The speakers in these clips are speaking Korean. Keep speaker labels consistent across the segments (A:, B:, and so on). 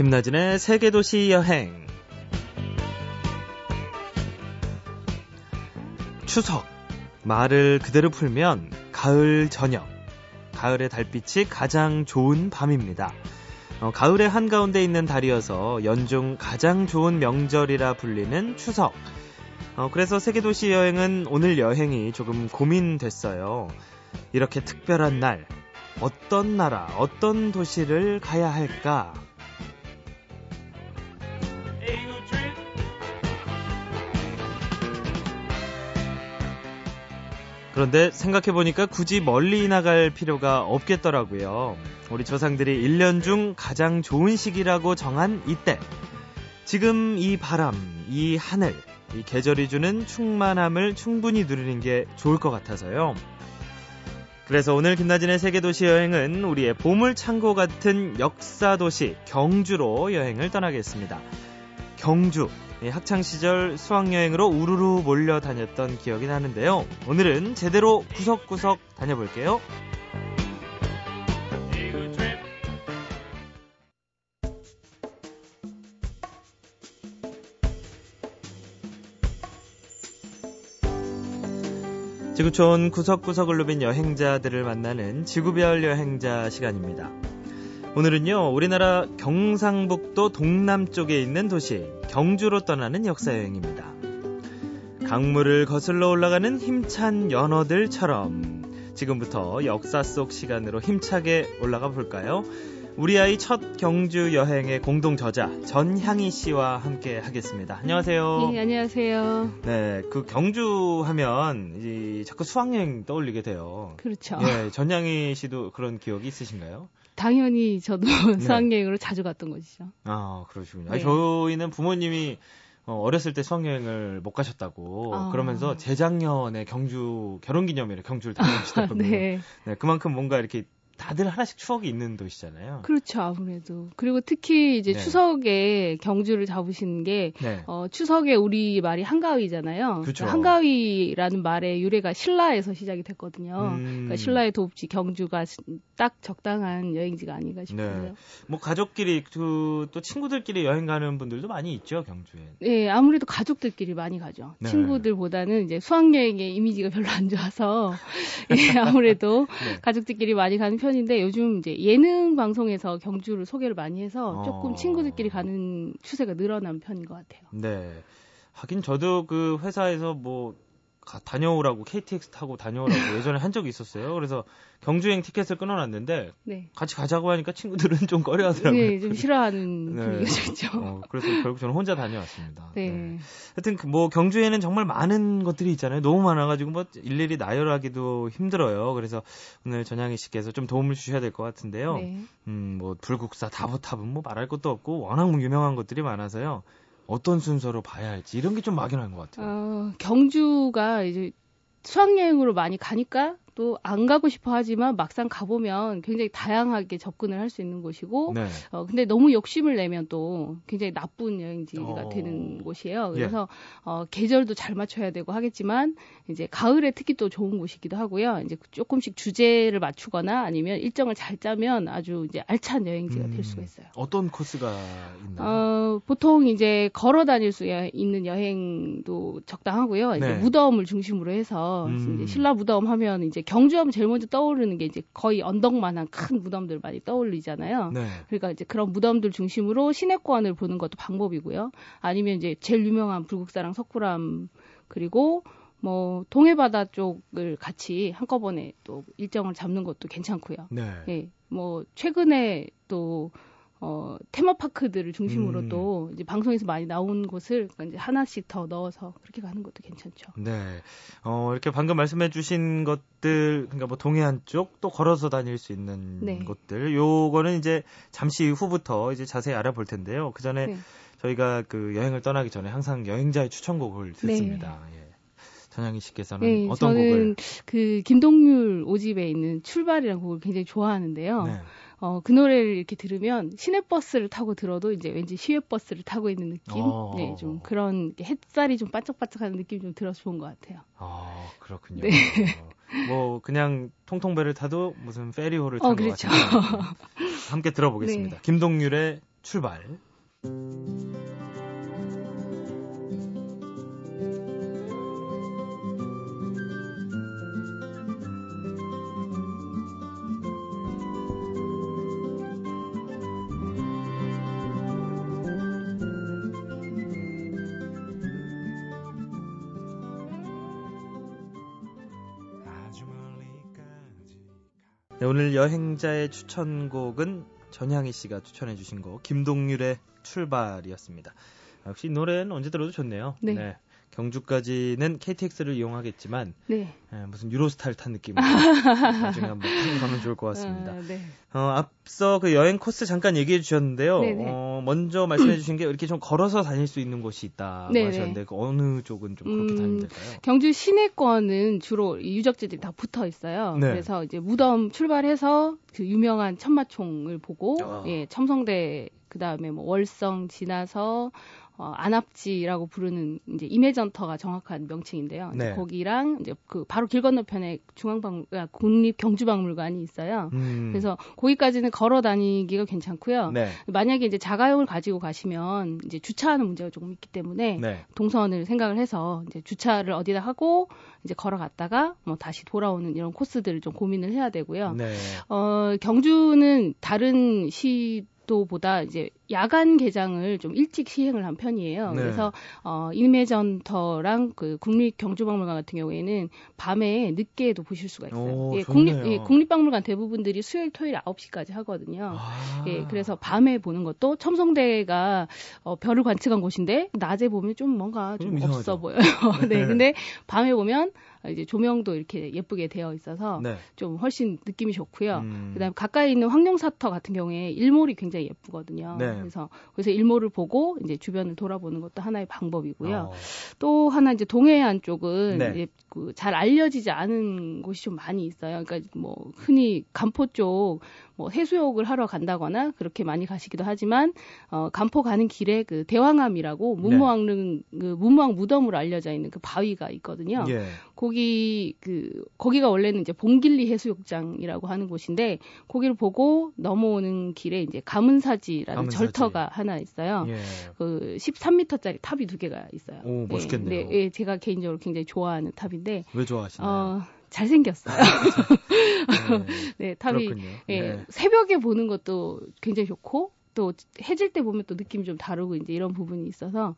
A: 김나진의 세계도시 여행. 추석. 말을 그대로 풀면 가을 저녁. 가을의 달빛이 가장 좋은 밤입니다. 어, 가을의 한가운데 있는 달이어서 연중 가장 좋은 명절이라 불리는 추석. 어, 그래서 세계도시 여행은 오늘 여행이 조금 고민됐어요. 이렇게 특별한 날, 어떤 나라, 어떤 도시를 가야 할까? 그런데 생각해보니까 굳이 멀리 나갈 필요가 없겠더라고요. 우리 조상들이 1년 중 가장 좋은 시기라고 정한 이때. 지금 이 바람, 이 하늘, 이 계절이 주는 충만함을 충분히 누리는 게 좋을 것 같아서요. 그래서 오늘 김나진의 세계도시 여행은 우리의 보물창고 같은 역사도시 경주로 여행을 떠나겠습니다. 경주, 학창 시절 수학 여행으로 우르르 몰려 다녔던 기억이 나는데요. 오늘은 제대로 구석구석 다녀볼게요. 지구촌 구석구석을 누빈 여행자들을 만나는 지구별 여행자 시간입니다. 오늘은요, 우리나라 경상북도 동남쪽에 있는 도시, 경주로 떠나는 역사여행입니다. 강물을 거슬러 올라가는 힘찬 연어들처럼 지금부터 역사 속 시간으로 힘차게 올라가 볼까요? 우리 아이 첫 경주 여행의 공동 저자 전향희 씨와 함께 하겠습니다. 안녕하세요.
B: 네, 안녕하세요.
A: 네, 그 경주 하면 이 자꾸 수학여행 떠올리게 돼요.
B: 그렇죠.
A: 예, 전향희 씨도 그런 기억이 있으신가요?
B: 당연히 저도 네. 수학여행으로 자주 갔던 것이죠.
A: 아, 그러시군요. 네. 아니, 저희는 부모님이 어, 어렸을 때 수학여행을 못 가셨다고 아. 그러면서 재작년에 경주 결혼기념일에 경주를 다녀오시더라고요. 네. 네, 그만큼 뭔가 이렇게 다들 하나씩 추억이 있는 도시잖아요.
B: 그렇죠, 아무래도. 그리고 특히 이제 네. 추석에 경주를 잡으시는 게, 네. 어, 추석에 우리 말이 한가위잖아요. 그렇죠. 한가위라는 말의 유래가 신라에서 시작이 됐거든요. 음. 그러니까 신라의 도읍지 경주가 딱 적당한 여행지가 아닌가 싶어요. 네.
A: 뭐 가족끼리 그, 또 친구들끼리 여행 가는 분들도 많이 있죠, 경주에.
B: 네, 아무래도 가족들끼리 많이 가죠. 네. 친구들보다는 이제 수학여행의 이미지가 별로 안 좋아서, 예, 아무래도 네. 가족들끼리 많이 가는 편 편인데 요즘 이제 예능 방송에서 경주를 소개를 많이 해서 조금 어... 친구들끼리 가는 추세가 늘어난 편인 것 같아요.
A: 네. 하긴 저도 그 회사에서 뭐 다녀오라고 KTX 타고 다녀오라고 예전에 한 적이 있었어요. 그래서 경주행 티켓을 끊어놨는데 네. 같이 가자고 하니까 친구들은 좀 꺼려하더라고요.
B: 네, 좀 싫어하는 네. 분위기가 있죠. 어,
A: 그래서 결국 저는 혼자 다녀왔습니다. 네. 네. 하여튼 그뭐 경주에는 정말 많은 것들이 있잖아요. 너무 많아가지고 뭐 일일이 나열하기도 힘들어요. 그래서 오늘 전향희 씨께서 좀 도움을 주셔야 될 것 같은데요. 네. 음, 뭐 불국사, 다보탑은 뭐 말할 것도 없고 워낙 유명한 것들이 많아서요. 어떤 순서로 봐야 할지 이런 게 좀 막연한 것 같아요.
B: 어, 경주가 이제 수학여행으로 많이 가니까 또 안 가고 싶어 하지만 막상 가보면 굉장히 다양하게 접근을 할 수 있는 곳이고, 네. 어, 근데 너무 욕심을 내면 또 굉장히 나쁜 여행지가 어... 되는 곳이에요. 예. 그래서, 예. 어, 계절도 잘 맞춰야 되고 하겠지만, 이제 가을에 특히 또 좋은 곳이기도 하고요. 이제 조금씩 주제를 맞추거나 아니면 일정을 잘 짜면 아주 이제 알찬 여행지가 음... 될 수가 있어요.
A: 어떤 코스가 있나요?
B: 어, 보통 이제 걸어 다닐 수 있는 여행도 적당하고요. 이제 네. 무덤을 중심으로 해서, 음... 이제 신라 무덤 하면 이제 경주하면 제일 먼저 떠오르는 게 이제 거의 언덕만한 큰 무덤들 많이 떠올리잖아요. 네. 그러니까 이제 그런 무덤들 중심으로 시내권을 보는 것도 방법이고요. 아니면 이제 제일 유명한 불국사랑 석굴암 그리고 뭐 동해바다 쪽을 같이 한꺼번에 또 일정을 잡는 것도 괜찮고요. 네. 예. 뭐 최근에 또 어, 테마파크들을 중심으로 음. 또 이제 방송에서 많이 나온 곳을 그러니까 이제 하나씩 더 넣어서 그렇게 가는 것도 괜찮죠.
A: 네. 어, 이렇게 방금 말씀해 주신 것들, 그러니까 뭐 동해안 쪽 또 걸어서 다닐 수 있는 네. 곳들, 요거는 이제 잠시 후부터 이제 자세히 알아볼 텐데요. 그 전에 네. 저희가 그 여행을 떠나기 전에 항상 여행자의 추천곡을 듣습니다. 네. 예. 전향희 씨께서는 네, 어떤
B: 저는
A: 곡을?
B: 그 김동률 오집에 있는 출발이라는 곡을 굉장히 좋아하는데요. 네. 어, 그 노래를 이렇게 들으면 시내버스를 타고 들어도 이제 왠지 시외버스를 타고 있는 느낌? 어. 네, 좀 그런 햇살이 좀 반짝반짝하는 느낌이 좀 들어서 좋은 것 같아요.
A: 아, 그렇군요. 네. 뭐, 그냥 통통배를 타도 무슨 페리호를 탄것 어, 그렇죠. 같아요. 함께 들어보겠습니다. 네. 김동률의 출발. 오늘 여행자의 추천곡은 전향희 씨가 추천해 주신 곡 김동률의 출발이었습니다. 역시 이 노래는 언제 들어도 좋네요. 네. 네. 경주까지는 KTX를 이용하겠지만 네. 예, 무슨 유로스타를 탄 느낌으로 나중에 한번 타고 가면 좋을 것 같습니다. 아, 네. 어, 앞서 그 여행 코스 잠깐 얘기해 주셨는데요. 네, 네. 어, 먼저 말씀해 주신 게 이렇게 좀 걸어서 다닐 수 있는 곳이 있다고 네네. 하셨는데 그 어느 쪽은 좀 그렇게 음, 다니면 될까요?
B: 경주 시내권은 주로 유적지들이 다 붙어 있어요. 네. 그래서 이제 무덤 출발해서 그 유명한 천마총을 보고 어. 예, 첨성대 그 다음에 뭐 월성 지나서 어, 안압지라고 부르는 이제 임해전터가 정확한 명칭인데요. 네. 거기랑 이제 그 바로 길 건너편에 중앙박 아, 국립 경주박물관이 있어요. 음. 그래서 거기까지는 걸어 다니기가 괜찮고요. 네. 만약에 이제 자가용을 가지고 가시면 이제 주차하는 문제가 조금 있기 때문에 네. 동선을 생각을 해서 이제 주차를 어디다 하고 이제 걸어갔다가 뭐 다시 돌아오는 이런 코스들을 좀 고민을 해야 되고요. 네. 어, 경주는 다른 시도 보다 이제 야간 개장을 좀 일찍 시행을 한 편이에요. 네. 그래서 어 인매전터랑 그 국립경주박물관 같은 경우에는 밤에 늦게도 보실 수가 있어요. 오, 예, 국립 예, 국립박물관 대부분들이 수요일 토요일 9시까지 하거든요. 아. 예, 그래서 밤에 보는 것도 첨성대가 어 별을 관측한 곳인데 낮에 보면 좀 뭔가 좀, 좀 없어 보여요. 네. 네. 근데 밤에 보면 이제 조명도 이렇게 예쁘게 되어 있어서 네. 좀 훨씬 느낌이 좋고요. 음. 그다음에 가까이 있는 황룡사터 같은 경우에 일몰이 굉장히 예쁘거든요. 네. 그래서 그래서 일몰을 보고 이제 주변을 돌아보는 것도 하나의 방법이고요. 어. 또 하나 이제 동해안 쪽은 네. 이제 그 잘 알려지지 않은 곳이 좀 많이 있어요. 그러니까 뭐 흔히 간포 쪽 뭐 해수욕을 하러 간다거나 그렇게 많이 가시기도 하지만 어 간포 가는 길에 그 대왕암이라고 네. 문무왕릉 네. 그 문무왕 무덤으로 알려져 있는 그 바위가 있거든요. 예. 거기 그 거기가 원래는 이제 봉길리 해수욕장이라고 하는 곳인데 거기를 보고 넘어오는 길에 이제 감은사지라는 감은사지. 절터가 하나 있어요. 예. 그 13m짜리 탑이 두 개가 있어요.
A: 오, 멋있겠네요. 네,
B: 네, 제가 개인적으로 굉장히 좋아하는 탑인데
A: 왜 좋아하시나요? 어,
B: 잘생겼어요. 네, 네, 탑이 예, 네. 새벽에 보는 것도 굉장히 좋고 또 해질 때 보면 또 느낌이 좀 다르고 이제 이런 부분이 있어서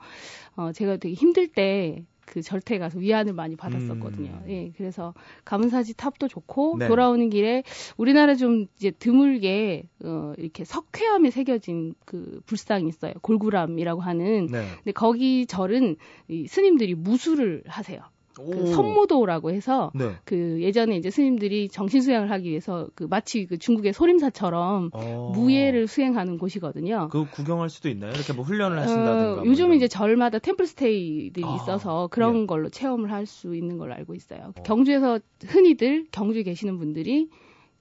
B: 어 제가 되게 힘들 때 그 절터 가서 위안을 많이 받았었거든요. 음. 예, 그래서 가문사지 탑도 좋고 네. 돌아오는 길에 우리나라 좀 이제 드물게 어 이렇게 석회암에 새겨진 그 불상이 있어요. 골구람이라고 하는. 네. 근데 거기 절은 이 스님들이 무술을 하세요. 그 선무도라고 해서 네. 그 예전에 이제 스님들이 정신 수양을 하기 위해서 그 마치 그 중국의 소림사처럼 어. 무예를 수행하는 곳이거든요.
A: 그 구경할 수도 있나요? 이렇게 뭐 훈련을 하신다든가.
B: 어, 요즘 이제 절마다 템플스테이들이 아. 있어서 그런 예. 걸로 체험을 할 수 있는 걸로 알고 있어요. 어. 경주에서 흔히들 경주에 계시는 분들이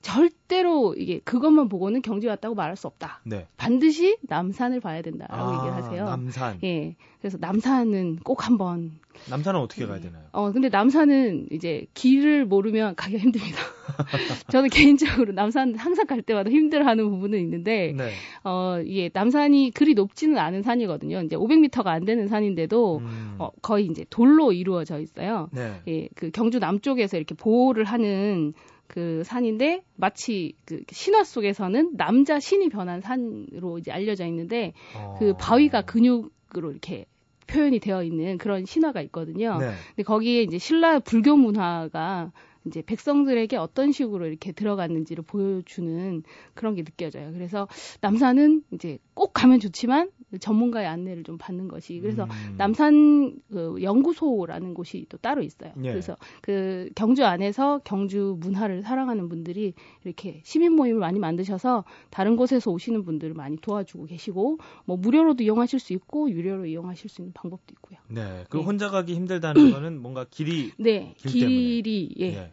B: 절대로 이게 그것만 보고는 경주 왔다고 말할 수 없다. 네. 반드시 남산을 봐야 된다라고 아, 얘기를 하세요.
A: 남산.
B: 예. 그래서 남산은 꼭 한번.
A: 남산은 어떻게 가야 되나요?
B: 어, 근데 남산은 이제 길을 모르면 가기가 힘듭니다. 저는 개인적으로 남산 항상 갈 때마다 힘들어하는 부분은 있는데, 네. 어, 이게 남산이 그리 높지는 않은 산이거든요. 이제 500m가 안 되는 산인데도 음. 어, 거의 이제 돌로 이루어져 있어요. 네. 예, 그 경주 남쪽에서 이렇게 보호를 하는 그 산인데 마치 그 신화 속에서는 남자 신이 변한 산으로 이제 알려져 있는데 어... 그 바위가 근육으로 이렇게 표현이 되어 있는 그런 신화가 있거든요. 네. 근데 거기에 이제 신라 불교 문화가 이제 백성들에게 어떤 식으로 이렇게 들어갔는지를 보여주는 그런 게 느껴져요. 그래서 남산은 이제 꼭 가면 좋지만 전문가의 안내를 좀 받는 것이 그래서 음. 남산 그 연구소라는 곳이 또 따로 있어요. 예. 그래서 그 경주 안에서 경주 문화를 사랑하는 분들이 이렇게 시민 모임을 많이 만드셔서 다른 곳에서 오시는 분들을 많이 도와주고 계시고 뭐 무료로도 이용하실 수 있고 유료로 이용하실 수 있는 방법도 있고요.
A: 네, 그 네. 혼자 가기 힘들다는 거는 뭔가 길이
B: 네, 길 길이 예. 예.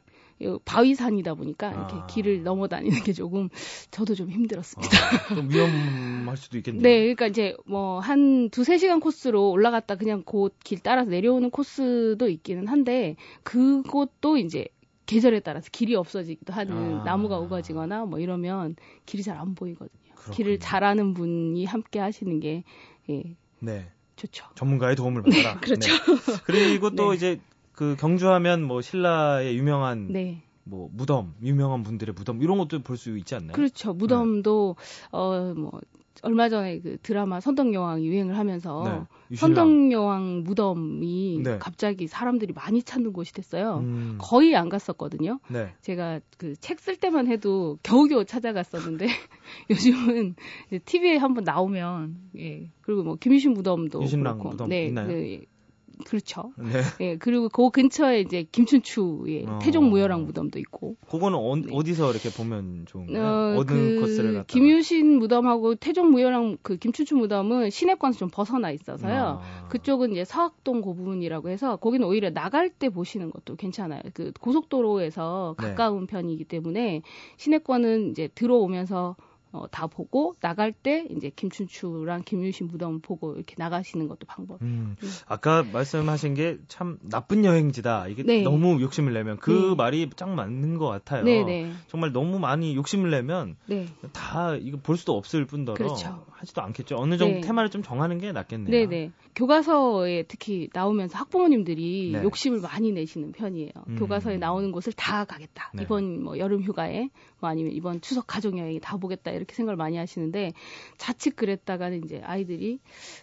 B: 바위산이다 보니까 이렇게 아. 길을 넘어 다니는 게 조금 저도 좀 힘들었습니다.
A: 아, 좀 위험할 수도 있겠네요.
B: 네, 그러니까 이제 뭐 한 두세 시간 코스로 올라갔다 그냥 곧 길 따라서 내려오는 코스도 있기는 한데 그곳도 이제 계절에 따라서 길이 없어지기도 하는 아. 나무가 우거지거나 뭐 이러면 길이 잘 안 보이거든요. 그렇군요. 길을 잘 아는 분이 함께 하시는 게 예. 네. 좋죠.
A: 전문가의 도움을 받아라.
B: 그렇죠.
A: 네. 그리고 또 네. 이제 그 경주하면 뭐 신라의 유명한 네. 뭐 무덤 유명한 분들의 무덤 이런 것도 볼 수 있지 않나요?
B: 그렇죠. 무덤도 네. 어뭐 얼마 전에 그 드라마 선덕여왕 유행을 하면서 네, 선덕여왕 무덤이 네. 갑자기 사람들이 많이 찾는 곳이 됐어요. 음. 거의 안 갔었거든요. 네. 제가 그 책 쓸 때만 해도 겨우겨우 찾아갔었는데 요즘은 이제 TV에 한번 나오면 예 그리고 뭐 김유신 무덤도
A: 유신랑 그렇고 무덤 네, 있나요? 그,
B: 그렇죠. 네. 예, 그리고 그 근처에 이제 김춘추의 어. 태종 무열왕 무덤도 있고.
A: 그거는 어, 네. 디서 이렇게 보면 좋은가요? 어,
B: 그
A: 코스를 갔다.
B: 김유신 무덤하고 태종 무열왕 그 김춘추 무덤은 시내권에서 좀 벗어나 있어서요. 아. 그쪽은 이제 서학동 그 부분이라고 해서 거기는 오히려 나갈 때 보시는 것도 괜찮아요. 그 고속도로에서 네. 가까운 네. 편이기 때문에 시내권은 이제 들어오면서 어, 다 보고 나갈 때 이제 김춘추랑 김유신 무덤 보고 이렇게 나가시는 것도 방법. 음,
A: 음. 아까 말씀하신 게 참 나쁜 여행지다. 이게 네. 너무 욕심을 내면 그 네. 말이 딱 맞는 것 같아요. 네, 네. 정말 너무 많이 욕심을 내면 네. 다 이거 볼 수도 없을 뿐더러 그렇죠. 하지도 않겠죠. 어느 정도 네. 테마를 좀 정하는 게 낫겠네요.
B: 네 네. 교과서에 특히 나오면서 학부모님들이 욕심을 많이 내시는 편이에요. 음. 교과서에 나오는 곳을 다 가겠다. 이번 뭐 여름 휴가에 뭐 아니면 이번 추석 가족 여행에 다 보겠다. 이렇게 생각을 많이 하시는데 자칫 그랬다가는 이제 아이들이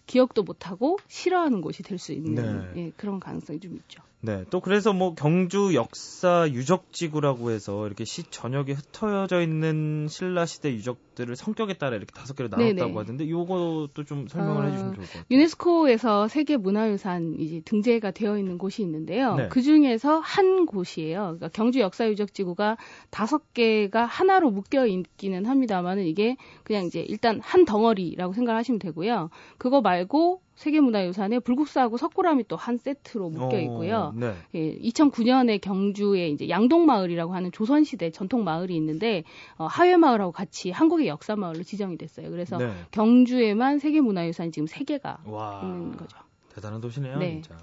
B: 기억도 못하고 싫어하는 곳이 될 수 있는 네. 예, 그런 가능성이 좀 있죠.
A: 네, 또 그래서 뭐 경주 역사 유적지구라고 해서 이렇게 시 전역에 흩어져 있는 신라 시대 유적들을 성격에 따라 이렇게 다섯 개로 나눴다고 네네. 하던데 요것도 좀 설명을 어, 해주시면 좋을 것 같아요.
B: 유네스코에서 세계 문화유산 이제 등재가 되어 있는 곳이 있는데요. 네. 그 중에서 한 곳이에요. 그러니까 경주 역사 유적지구가 다섯 개가 하나로 묶여 있기는 합니다만은 이게 그냥 이제 일단 한 덩어리라고 생각하시면 되고요. 그거 말고 세계문화유산에 불국사하고 석굴암이 또 한 세트로 묶여 어, 있고요. 어, 네. 예, 2009년에 경주에 이제 양동마을이라고 하는 조선시대 전통 마을이 있는데 어, 하회마을하고 같이 한국의 역사 마을로 지정이 됐어요. 그래서 네. 경주에만 세계문화유산이 지금 세 개가 있는 거죠.
A: 대단한 도시네요, 네. 진짜.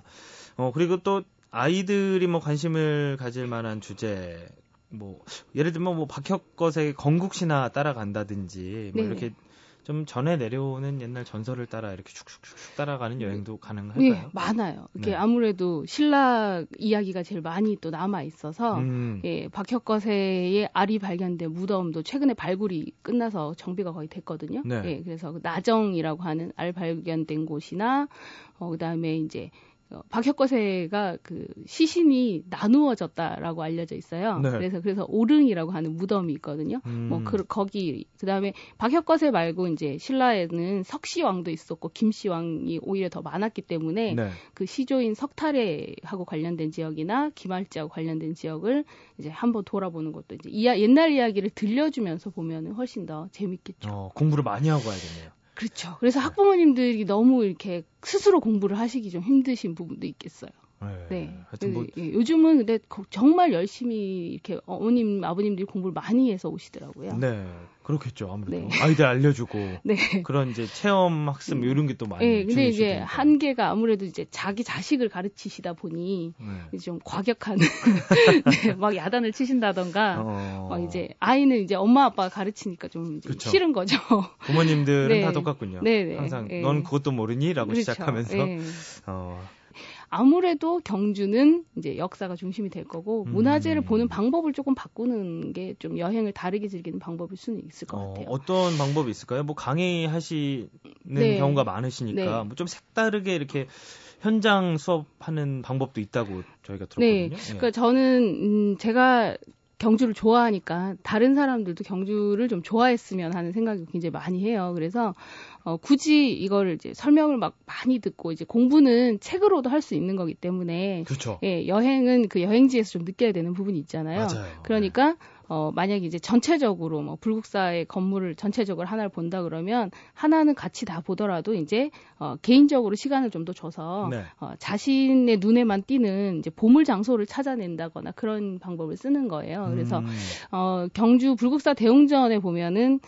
A: 어 그리고 또 아이들이 뭐 관심을 가질 만한 주제 뭐 예를 들면 뭐 박혁 것의 건국 신화 따라간다든지 뭐 네. 이렇게 좀 전에 내려오는 옛날 전설을 따라 이렇게 슉슉슉 따라가는 여행도 가능할까요? 네,
B: 많아요. 이게 네. 아무래도 신라 이야기가 제일 많이 또 남아 있어서 음. 예, 박혁거세의 알이 발견된 무덤도 최근에 발굴이 끝나서 정비가 거의 됐거든요. 네. 예, 그래서 그 나정이라고 하는 알 발견된 곳이나 어, 그다음에 이제 어, 박혁거세가 그 시신이 나누어졌다라고 알려져 있어요. 네. 그래서 그래서 오릉이라고 하는 무덤이 있거든요. 음. 뭐 그, 거기 그다음에 박혁거세 말고 이제 신라에는 석시왕도 있었고 김씨왕이 오히려 더 많았기 때문에 네. 그 시조인 석탈해하고 관련된 지역이나 김할지하고 관련된 지역을 이제 한번 돌아보는 것도 이제 이야, 옛날 이야기를 들려주면서 보면은 훨씬 더 재밌겠죠.
A: 어, 공부를 많이 하고 가야겠네요.
B: 그렇죠. 그래서 네. 학부모님들이 너무 이렇게 스스로 공부를 하시기 좀 힘드신 부분도 있겠어요. 네. 네. 하여튼 뭐... 예, 요즘은 근데 정말 열심히 이렇게 어머님, 아버님들이 공부를 많이 해서 오시더라고요.
A: 네. 그렇겠죠. 아무래도. 네. 아이들 알려주고. 네. 그런 이제 체험 학습 뭐 이런 게 또 많이. 네.
B: 근데 이제 한계가 아무래도 이제 자기 자식을 가르치시다 보니 네. 좀 과격한 네, 막 야단을 치신다던가 어... 막 이제 아이는 이제 엄마 아빠가 가르치니까 좀 싫은 거죠.
A: 부모님들은 네. 다 똑같군요. 네. 네. 항상 네. 넌 그것도 모르니라고 그렇죠. 시작하면서 네. 어...
B: 아무래도 경주는 이제 역사가 중심이 될 거고 음. 문화재를 보는 방법을 조금 바꾸는 게 좀 여행을 다르게 즐기는 방법일 수는 있을 것 어, 같아요.
A: 어떤 방법이 있을까요? 뭐 강의하시는 네. 경우가 많으시니까 네. 뭐좀 색다르게 이렇게 현장 수업하는 방법도 있다고 저희가 네. 들었거든요. 네.
B: 그러니까 저는 음, 제가 경주를 좋아하니까 다른 사람들도 경주를 좀 좋아했으면 하는 생각이 굉장히 많이 해요. 그래서 어, 굳이 이걸 이제 설명을 막 많이 듣고 이제 공부는 책으로도 할 수 있는 거기 때문에
A: 그렇죠.
B: 예, 여행은 그 여행지에서 좀 느껴야 되는 부분이 있잖아요.
A: 맞아요.
B: 그러니까 네. 어, 만약에 이제 전체적으로 뭐 불국사의 건물을 전체적으로 하나를 본다 그러면 하나는 같이 다 보더라도 이제 어, 개인적으로 시간을 좀 더 줘서 네. 어, 자신의 눈에만 띄는 이제 보물 장소를 찾아낸다거나 그런 방법을 쓰는 거예요. 그래서 음. 어, 경주 불국사 대웅전에 보면은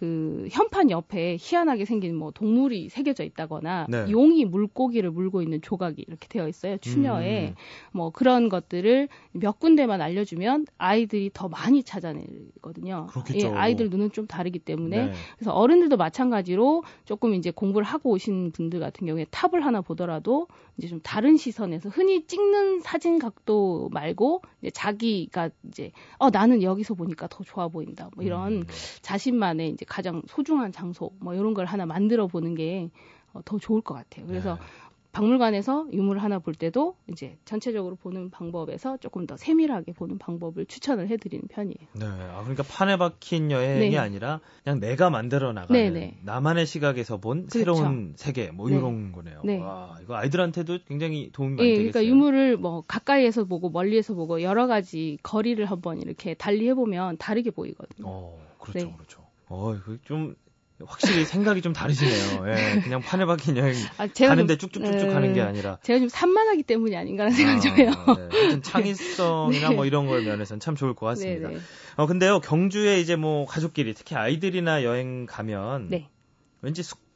B: 그 현판 옆에 희한하게 생긴 뭐 동물이 새겨져 있다거나
A: 네.
B: 용이 물고기를 물고 있는 조각이 이렇게 되어 있어요. 추녀에 음. 뭐 그런 것들을 몇 군데만 알려주면 아이들이 더 많이 찾아내거든요.
A: 그렇겠죠.
B: 예, 아이들 눈은 좀 다르기 때문에 네. 그래서 어른들도 마찬가지로 조금 이제 공부를 하고 오신 분들 같은 경우에 탑을 하나 보더라도 이제 좀 다른 시선에서 흔히 찍는 사진 각도 말고 이제 자기가 이제 어 나는 여기서 보니까 더 좋아 보인다. 뭐 이런 음. 자신만의 이제 가장 소중한 장소 뭐 이런 걸 하나 만들어 보는 게더 어, 좋을 것 같아요. 그래서 네. 박물관에서 유물을 하나 볼 때도 이제 전체적으로 보는 방법에서 조금 더 세밀하게 보는 방법을 추천을 해드리는 편이에요.
A: 네, 아, 그러니까 판에 박힌 여행이 네. 아니라 그냥 내가 만들어 나가는 네, 네. 나만의 시각에서 본 그렇죠. 새로운 세계 뭐 네. 이런 거네요. 네. 와, 이거 아이들한테도 굉장히 도움이 많이 네,
B: 되겠어요. 그러니까 유물을 뭐 가까이에서 보고 멀리에서 보고 여러 가지 거리를 한번 이렇게 달리 해보면 다르게 보이거든요.
A: 어, 그렇죠, 그렇죠. 어, 좀 확실히 생각이 좀 다르시네요. 예, 그냥 판에 박힌 여행 아, 가는데 쭉쭉쭉쭉 네, 가는 게 아니라
B: 제가 좀 산만하기 때문이 아닌가라는 생각이 아, 좀 해요.
A: 네. 창의성이나 네. 뭐 이런 걸 면에서는 참 좋을 것 같습니다. 네, 네. 어 근데요 경주에 이제 뭐 가족끼리 특히 아이들이나 여행 가면 네. 왠지 숙박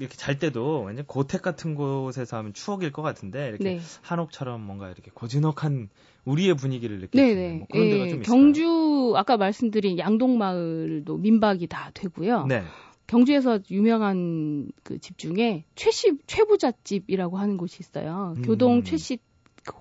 A: 이렇게 잘 때도 왠지 고택 같은 곳에서 하면 추억일 것 같은데 이렇게 네. 한옥처럼 뭔가 이렇게 고즈넉한 우리의 분위기를 느낄 수 있는 뭐 그런 데가 좀 있어요.
B: 경주 아까 말씀드린 양동마을도 민박이 다 되고요. 네. 경주에서 유명한 그 집 중에 최씨 최부잣집이라고 하는 곳이 있어요. 음. 교동 최씨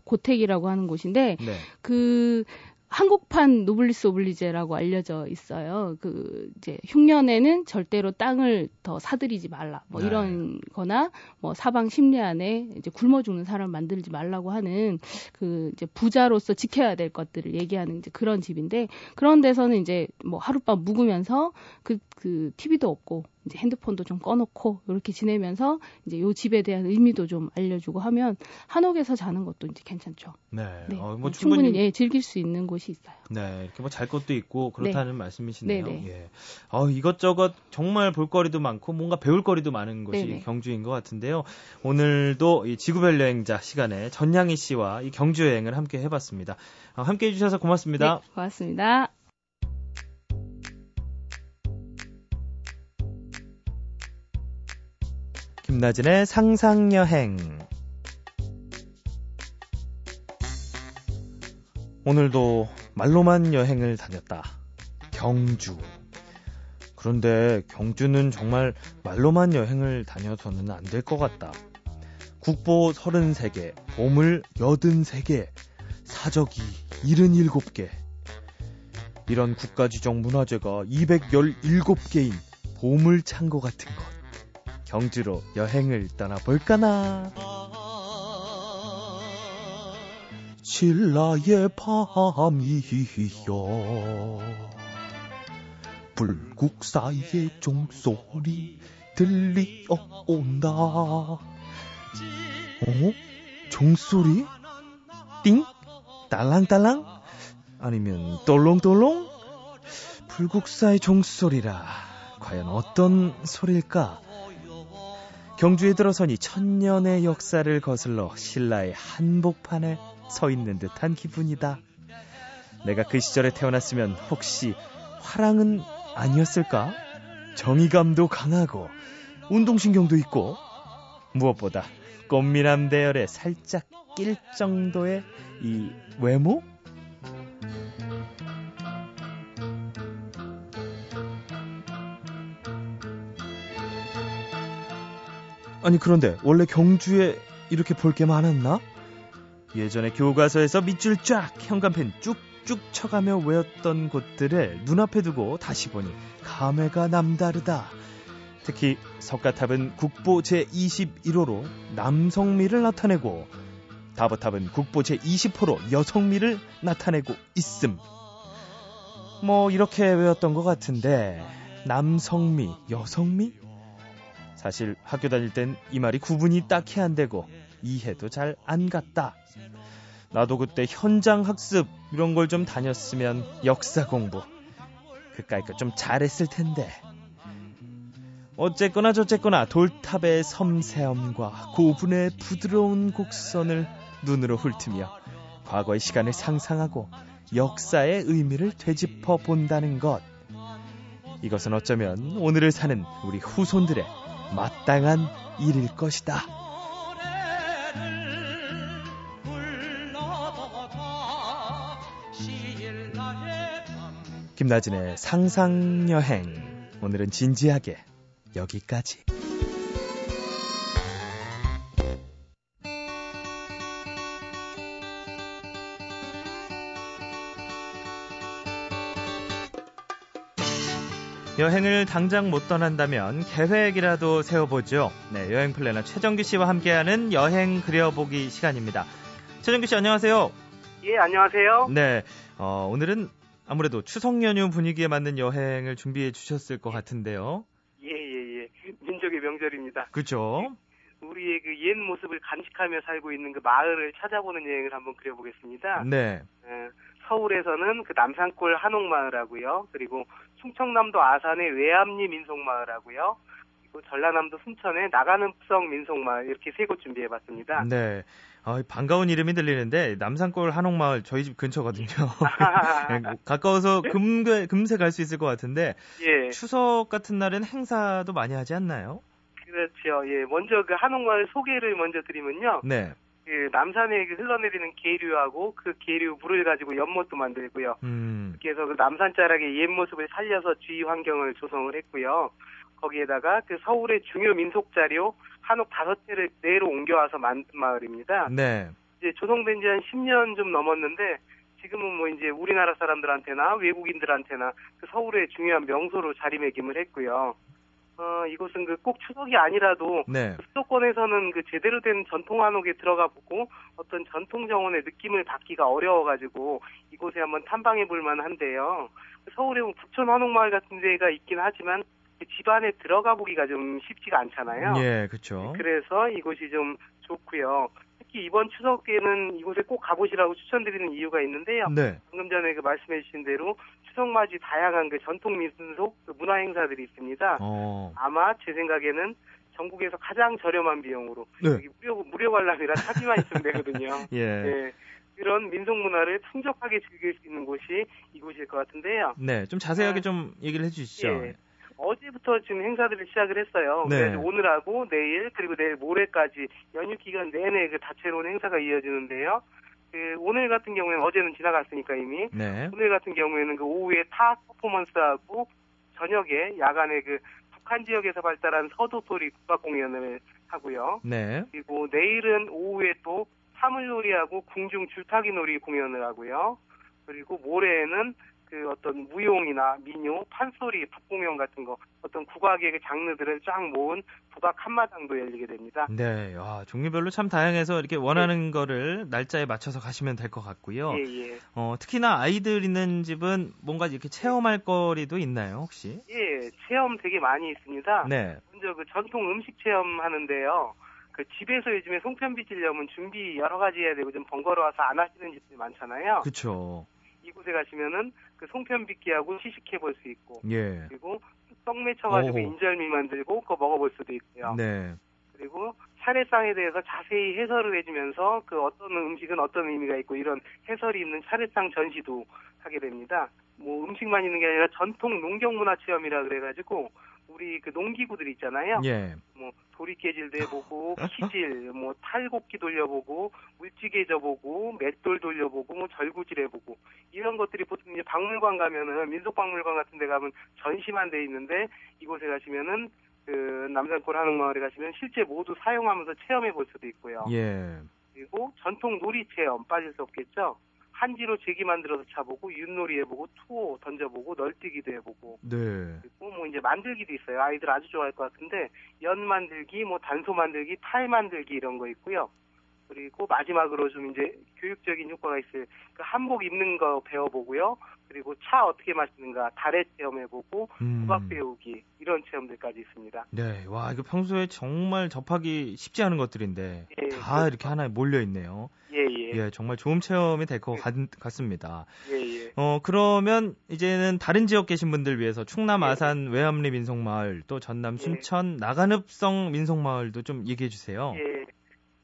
B: 고택이라고 하는 곳인데 네. 그 한국판 노블리스 오블리제라고 알려져 있어요. 그 이제 흉년에는 절대로 땅을 더 사들이지 말라. 뭐 네. 이런 거나 뭐 사방 십리 안에 이제 굶어 죽는 사람 만들지 말라고 하는 그 이제 부자로서 지켜야 될 것들을 얘기하는 이제 그런 집인데 그런 데서는 이제 뭐 하룻밤 묵으면서 그, 그 TV도 없고 이제 핸드폰도 좀 꺼놓고 이렇게 지내면서 이제 요 집에 대한 의미도 좀 알려주고 하면 한옥에서 자는 것도 이제 괜찮죠.
A: 네, 네. 어,
B: 뭐 충분히, 충분히 예, 즐길 수 있는 곳이 있어요.
A: 네, 이렇게 뭐 잘 것도 있고 그렇다는 네. 말씀이시네요. 네네. 네. 예. 어, 이것저것 정말 볼거리도 많고 뭔가 배울거리도 많은 곳이 네네. 네. 경주인 것 같은데요. 오늘도 이 지구별 여행자 시간에 전양희 씨와 이 경주 여행을 함께 해봤습니다. 어, 함께 해주셔서 고맙습니다.
B: 네, 고맙습니다.
A: 김나진의 상상여행. 오늘도 말로만 여행을 다녔다. 경주. 그런데 경주는 정말 말로만 여행을 다녀서는 안 될 것 같다. 국보 33개, 보물 83개, 사적이 77개. 이런 국가지정 문화재가 217개인 보물 창고 같은 것. 경주로 여행을 떠나볼까나. 신라의 밤이여 불국사의 종소리 들리어온다. 어? 종소리? 띵? 딸랑딸랑? 아니면 떨롱떨롱? 불국사의 종소리라 과연 어떤 소리일까? 경주에 들어서니 천년의 역사를 거슬러 신라의 한복판에 서 있는 듯한 기분이다. 내가 그 시절에 태어났으면 혹시 화랑은 아니었을까? 정의감도 강하고 운동신경도 있고 무엇보다 꽃미남 대열에 살짝 낄 정도의 이 외모? 아니 그런데 원래 경주에 이렇게 볼 게 많았나? 예전에 교과서에서 밑줄 쫙 현관펜 쭉쭉 쳐가며 외웠던 곳들을 눈앞에 두고 다시 보니 감회가 남다르다. 특히 석가탑은 국보 제21호로 남성미를 나타내고 다보탑은 국보 제20호로 여성미를 나타내고 있음. 뭐 이렇게 외웠던 것 같은데 남성미, 여성미? 사실 학교 다닐 땐 이 말이 구분이 딱히 안 되고 이해도 잘 안 갔다. 나도 그때 현장 학습 이런 걸 좀 다녔으면 역사 공부 그까이 거좀 잘했을 텐데. 어쨌거나 저쨌거나 돌탑의 섬세함과 고분의 부드러운 곡선을 눈으로 훑으며 과거의 시간을 상상하고 역사의 의미를 되짚어 본다는 것. 이것은 어쩌면 오늘을 사는 우리 후손들의 마땅한 일일 것이다. 김나진의 상상여행. 오늘은 진지하게 여기까지. 여행을 당장 못 떠난다면 계획이라도 세워보죠. 네, 여행 플래너 최정규 씨와 함께하는 여행 그려보기 시간입니다. 최정규 씨 안녕하세요.
C: 예, 안녕하세요.
A: 네, 어, 오늘은 아무래도 추석 연휴 분위기에 맞는 여행을 준비해 주셨을 것 같은데요.
C: 예, 예, 예. 민족의 명절입니다.
A: 그렇죠.
C: 우리의 그 옛 모습을 간직하며 살고 있는 그 마을을 찾아보는 여행을 한번 그려보겠습니다.
A: 네.
C: 예, 서울에서는 그 남산골 한옥마을하고요. 그리고 충청남도 아산의 외암리 민속마을하고요. 그리고 전라남도 순천의 나가는성 민속마을 이렇게 세 곳 준비해봤습니다.
A: 네. 어, 반가운 이름이 들리는데 남산골 한옥마을 저희 집 근처거든요. 네, 가까워서 금세, 금세 갈 수 있을 것 같은데 예. 추석 같은 날은 행사도 많이 하지 않나요?
C: 그렇죠. 예. 먼저 그 한옥마을 소개를 먼저 드리면요.
A: 네.
C: 그 남산에 그 흘러내리는 계류하고 그 계류 물을 가지고 연못도 만들고요.
A: 음.
C: 그래서 그 남산 자락의 옛 모습을 살려서 주위 환경을 조성을 했고요. 거기에다가 그 서울의 중요 민속 자료 한옥 다섯 채를 내로 옮겨와서 만든 마을입니다.
A: 네.
C: 이제 조성된 지 한 10년 좀 넘었는데 지금은 뭐 이제 우리나라 사람들한테나 외국인들한테나 그 서울의 중요한 명소로 자리매김을 했고요. 어, 이곳은 그 꼭 추석이 아니라도
A: 네.
C: 그 수도권에서는 그 제대로 된 전통 한옥에 들어가 보고 어떤 전통 정원의 느낌을 받기가 어려워가지고 이곳에 한번 탐방해 볼 만한데요. 서울에 북촌 한옥마을 같은 데가 있긴 하지만 그 집안에 들어가 보기가 좀 쉽지가 않잖아요.
A: 예, 그렇죠.
C: 그래서 이곳이 좀 좋고요. 특히 이번 추석에는 이곳에 꼭 가보시라고 추천드리는 이유가 있는데요.
A: 네.
C: 방금 전에 그 말씀해 주신 대로 추석맞이 다양한 그 전통 민속 그 문화 행사들이 있습니다.
A: 어.
C: 아마 제 생각에는 전국에서 가장 저렴한 비용으로
A: 네.
C: 여기 무료 무료 관람이라 사진만 있으면 되거든요.
A: 예.
C: 네. 이런 민속 문화를 풍족하게 즐길 수 있는 곳이 이곳일 것 같은데요.
A: 네, 좀 자세하게
C: 아,
A: 좀 얘기를 해주시죠.
C: 예. 어제부터 지금 행사들을 시작을 했어요.
A: 네.
C: 그래서 오늘하고 내일 그리고 내일 모레까지 연휴 기간 내내 그 다채로운 행사가 이어지는데요. 그 오늘 같은 경우에는 어제는 지나갔으니까 이미
A: 네.
C: 오늘 같은 경우에는 그 오후에 타 퍼포먼스하고 저녁에 야간에 그 북한 지역에서 발달한 서도토리 국악 공연을 하고요.
A: 네.
C: 그리고 내일은 오후에 또 사물놀이하고 궁중 줄타기 놀이 공연을 하고요. 그리고 모레에는 그 어떤 무용이나 민요, 판소리, 북공연 같은 거 어떤 국악의 그 장르들을 쫙 모은 국악 한마당도 열리게 됩니다.
A: 네, 와, 종류별로 참 다양해서 이렇게 원하는
C: 네.
A: 거를 날짜에 맞춰서 가시면 될 것 같고요.
C: 예, 예.
A: 어, 특히나 아이들 있는 집은 뭔가 이렇게 체험할 거리도 있나요, 혹시?
C: 예, 체험 되게 많이 있습니다.
A: 네.
C: 먼저 그 전통 음식 체험 하는데요. 그 집에서 요즘에 송편 빚으려면 준비 여러 가지 해야 되고 좀 번거로워서 안 하시는 집들 많잖아요.
A: 그쵸.
C: 이곳에 가시면은 그 송편 빚기하고 시식해 볼 수 있고
A: 예.
C: 그리고 떡 맺혀가지고. 인절미 만들고 그거 먹어볼 수도 있고요.
A: 네.
C: 그리고 차례상에 대해서 자세히 해설을 해주면서 그 어떤 음식은 어떤 의미가 있고 이런 해설이 있는 차례상 전시도 하게 됩니다. 뭐 음식만 있는 게 아니라 전통 농경 문화 체험이라 그래가지고 우리 그 농기구들 있잖아요.
A: 예.
C: 뭐 도리깨질도 해보고 키질, 뭐 탈곡기 돌려보고 물찌개 져보고 맷돌 돌려보고 뭐 절구질 해보고 이런 것들이 보통 이제 박물관 가면은 민속박물관 같은 데 가면 전시만 돼 있는데 이곳에 가시면은 그 남산골 한옥마을에 가시면 실제 모두 사용하면서 체험해 볼 수도 있고요.
A: 예.
C: 그리고 전통 놀이 체험 빠질 수 없겠죠. 한지로 제기 만들어서 차보고 윷놀이 해보고 투어 던져보고 널뛰기도 해보고
A: 네.
C: 그리고 뭐 이제 만들기도 있어요. 아이들 아주 좋아할 것 같은데 연 만들기, 뭐 단소 만들기, 탈 만들기 이런 거 있고요. 그리고 마지막으로 좀 이제 교육적인 효과가 있어요. 그 한복 입는 거 배워보고요. 그리고 차 어떻게 마시는가 다래 체험해보고
A: 음.
C: 국악 배우기 이런 체험들까지 있습니다.
A: 네. 와, 이거 평소에 정말 접하기 쉽지 않은 것들인데
C: 예,
A: 다
C: 그렇죠.
A: 이렇게 하나에 몰려 있네요.
C: 예, 예,
A: 예, 정말 좋은 체험이 될것
C: 예.
A: 같습니다.
C: 예, 예.
A: 어, 그러면 이제는 다른 지역 계신 분들 위해서 충남
C: 예.
A: 아산 외암리 민속마을 또 전남
C: 예.
A: 순천 나간읍성 민속마을도 좀 얘기해 주세요.
C: 예.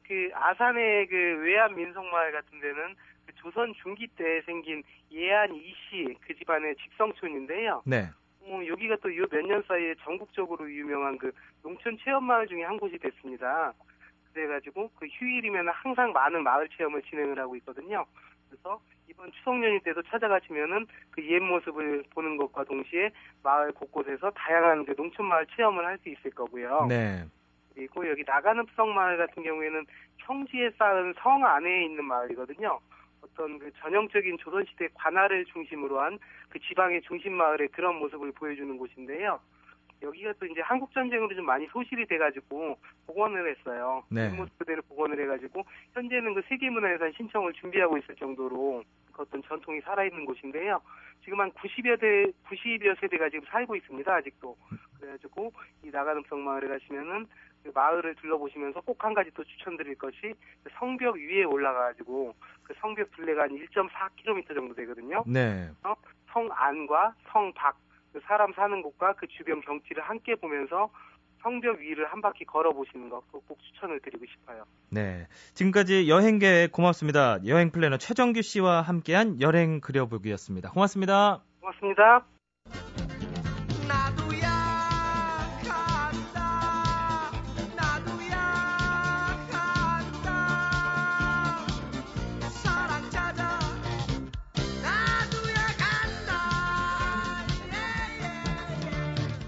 C: 그 아산의 그 외암 민속마을 같은 데는 그 조선 중기 때 생긴 예안 이씨 그 집안의 직성촌인데요.
A: 네.
C: 뭐 왜냐면 여기가 또이몇년 사이에 전국적으로 유명한 그 농촌 체험 마을 중에 한 곳이 됐습니다. 그래가지고 그 휴일이면 항상 많은 마을 체험을 진행을 하고 있거든요. 그래서 이번 추석 연휴 때도 찾아가시면은 그 옛 모습을 보는 것과 동시에 마을 곳곳에서 다양한 그 농촌 마을 체험을 할 수 있을 거고요. 네. 그리고 여기 나가는성 마을 같은 경우에는 평지에 쌓은 성 안에 있는 마을이거든요. 어떤 그 전형적인 조선시대 관할을 중심으로 한 그 지방의 중심 마을의 그런 모습을 보여주는 곳인데요. 여기가 또 이제 한국 전쟁으로 좀 많이 소실이 돼가지고 복원을 했어요. 네. 모습 그대로 복원을 해가지고 현재는 그 세계문화유산 신청을 준비하고 있을 정도로 그 어떤 전통이 살아있는 곳인데요. 지금 한 90여 대, 90여 세대가 지금 살고 있습니다. 아직도. 그래가지고 이 나가능성 마을에 가시면은 그 마을을 둘러보시면서 꼭 한 가지 또 추천드릴 것이 그 성벽 위에 올라가가지고 그 성벽 둘레가 한 1.4km 정도 되거든요. 네. 어? 성 안과 성 밖, 그 사람 사는 곳과 그 주변 경치를 함께 보면서 성벽 위를 한 바퀴 걸어보시는 것꼭 추천을 드리고 싶어요.
A: 네. 지금까지 여행 계획 고맙습니다. 여행 플래너 최정규 씨와 함께한 여행 그려보기였습니다. 고맙습니다.
C: 고맙습니다.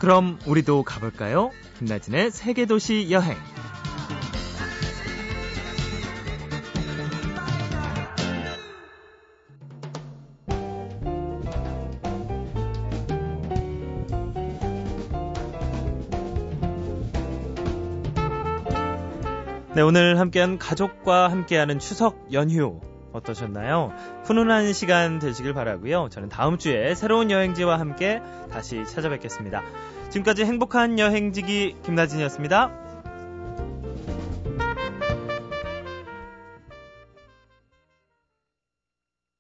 A: 그럼 우리도 가볼까요? 김나진의 세계도시 여행. 네, 오늘 함께한 가족과 함께하는 추석 연휴 어떠셨나요? 훈훈한 시간 되시길 바라고요. 저는 다음 주에 새로운 여행지와 함께 다시 찾아뵙겠습니다. 지금까지 행복한 여행지기 김나진이었습니다.